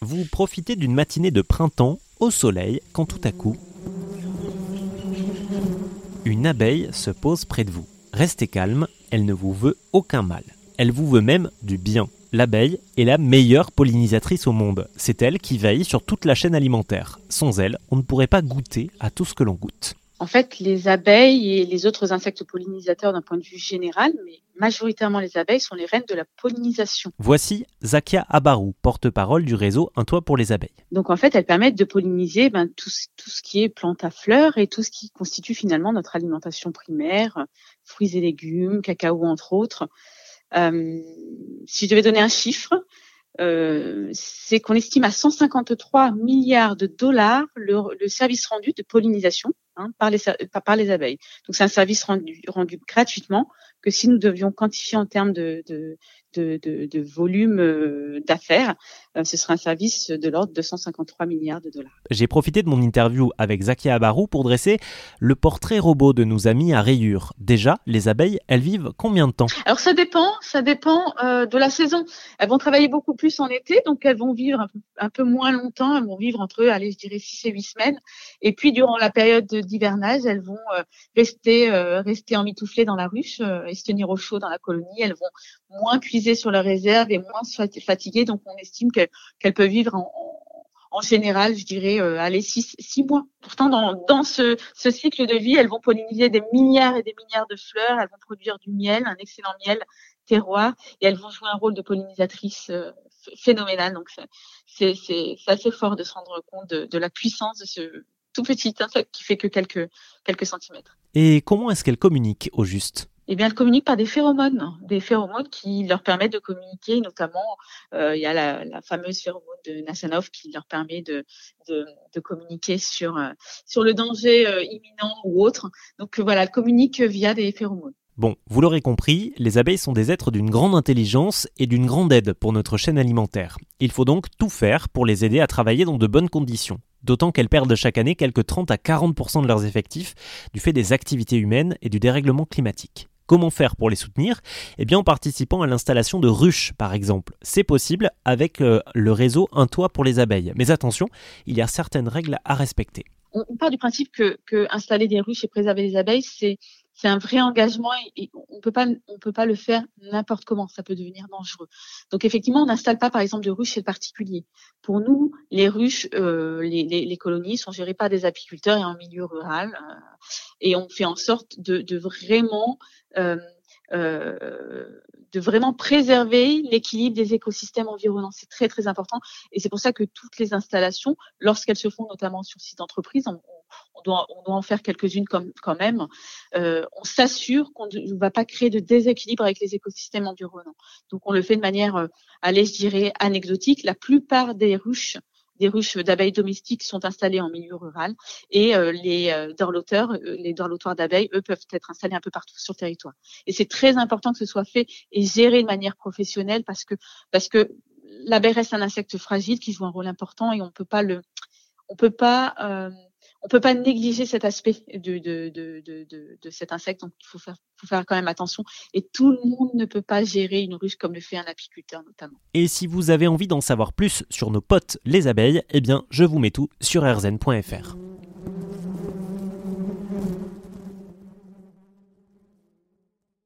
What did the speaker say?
Vous profitez d'une matinée de printemps au soleil quand tout à coup, une abeille se pose près de vous. Restez calme, elle ne vous veut aucun mal. Elle vous veut même du bien. L'abeille est la meilleure pollinisatrice au monde. C'est elle qui veille sur toute la chaîne alimentaire. Sans elle, on ne pourrait pas goûter à tout ce que l'on goûte. En fait, les abeilles et les autres insectes pollinisateurs d'un point de vue général, mais majoritairement les abeilles, sont les reines de la pollinisation. Voici Zakia Abarou, porte-parole du réseau Un toit pour les abeilles. Donc en fait, elles permettent de polliniser ben, tout, tout, ce qui est plantes à fleurs et tout ce qui constitue finalement notre alimentation primaire, fruits et légumes, cacao entre autres. Euh, si je devais donner un chiffre, euh, c'est qu'on estime à 153 milliards de dollars le, le service rendu de pollinisation hein, par, les, abeilles. Donc c'est un service rendu, gratuitement que si nous devions quantifier en termes de, de, de, de volume euh, d'affaires, euh, ce serait un service de l'ordre de 153 milliards de dollars. J'ai profité de mon interview avec Zakia Abarou pour dresser le portrait robot de nos amis à rayures. Déjà, les abeilles, elles vivent combien de temps? Alors ça dépend, ça dépend euh, de la saison. Elles vont travailler beaucoup plus en été, donc elles vont vivre un peu, un peu moins longtemps. Elles vont vivre entre, allez, je dirais 6 et 8 semaines. Et puis durant la période d'hivernage, elles vont rester, rester emmitouflées dans la ruche et se tenir au chaud dans la colonie. Elles vont moins sur leur réserve et moins fatiguées. Donc, on estime qu'elles peuvent vivre en, général, je dirais, euh, allez, six, mois. Pourtant, dans, ce, cycle de vie, elles vont polliniser des milliards et des milliards de fleurs. Elles vont produire du miel, un excellent miel terroir, et elles vont jouer un rôle de pollinisatrice euh, phénoménal. Donc, c'est assez fort de se rendre compte de, la puissance de ce tout petit insecte qui fait que quelques, quelques centimètres. Et comment est-ce qu'elles communiquent au juste? Eh bien, elles communiquent par des phéromones, des phéromones qui leur permettent de communiquer. Notamment, euh, il y a la, fameuse phéromone de Nassanov qui leur permet de, communiquer sur euh, sur le danger euh, imminent ou autre. Donc voilà, elles communiquent via des phéromones. Bon, vous l'aurez compris, les abeilles sont des êtres d'une grande intelligence et d'une grande aide pour notre chaîne alimentaire. Il faut donc tout faire pour les aider à travailler dans de bonnes conditions. D'autant qu'elles perdent chaque année quelques 30 à 40% de leurs effectifs du fait des activités humaines et du dérèglement climatique. Comment faire pour les soutenir Eh bien en participant à l'installation de ruches par exemple. C'est possible avec euh, le réseau Un toit pour les abeilles. Mais attention, il y a certaines règles à respecter. On part du principe que, des ruches et préserver les abeilles, c'est c'est un vrai engagement et, on peut pas on peut pas le faire n'importe comment. Ça peut devenir dangereux. Donc effectivement on n'installe pas par exemple de ruches chez le particulier. Pour nous les ruches euh, les, les, colonies sont gérées par des apiculteurs et en milieu rural euh, et on fait en sorte de, de vraiment euh, euh, de vraiment préserver l'équilibre des écosystèmes environnants. C'est très très important. Et c'est pour ça que toutes les installations, lorsqu'elles se font notamment sur site d'entreprise, on, on, doit, on doit en faire quelques-unes quand même, euh, on s'assure qu'on ne va pas créer de déséquilibre avec les écosystèmes environnants. Donc on le fait de manière, euh, allez, je dirais, anecdotique. La plupart des ruches des ruches d'abeilles domestiques sont installées en milieu rural et euh, les euh, dorloteurs, euh, les dorlotoires d'abeilles, eux, peuvent être installés un peu partout sur le territoire. Et c'est très important que ce soit fait et géré de manière professionnelle parce que parce que l'abeille reste un insecte fragile qui joue un rôle important et on peut pas le on peut pas euh, on peut pas négliger cet aspect de, cet insecte, donc il faut faire, faut faire quand même attention. Et tout le monde ne peut pas gérer une ruche comme le fait un apiculteur notamment. Et si vous avez envie d'en savoir plus sur nos potes les abeilles, eh bien je vous mets tout sur rzn.fr.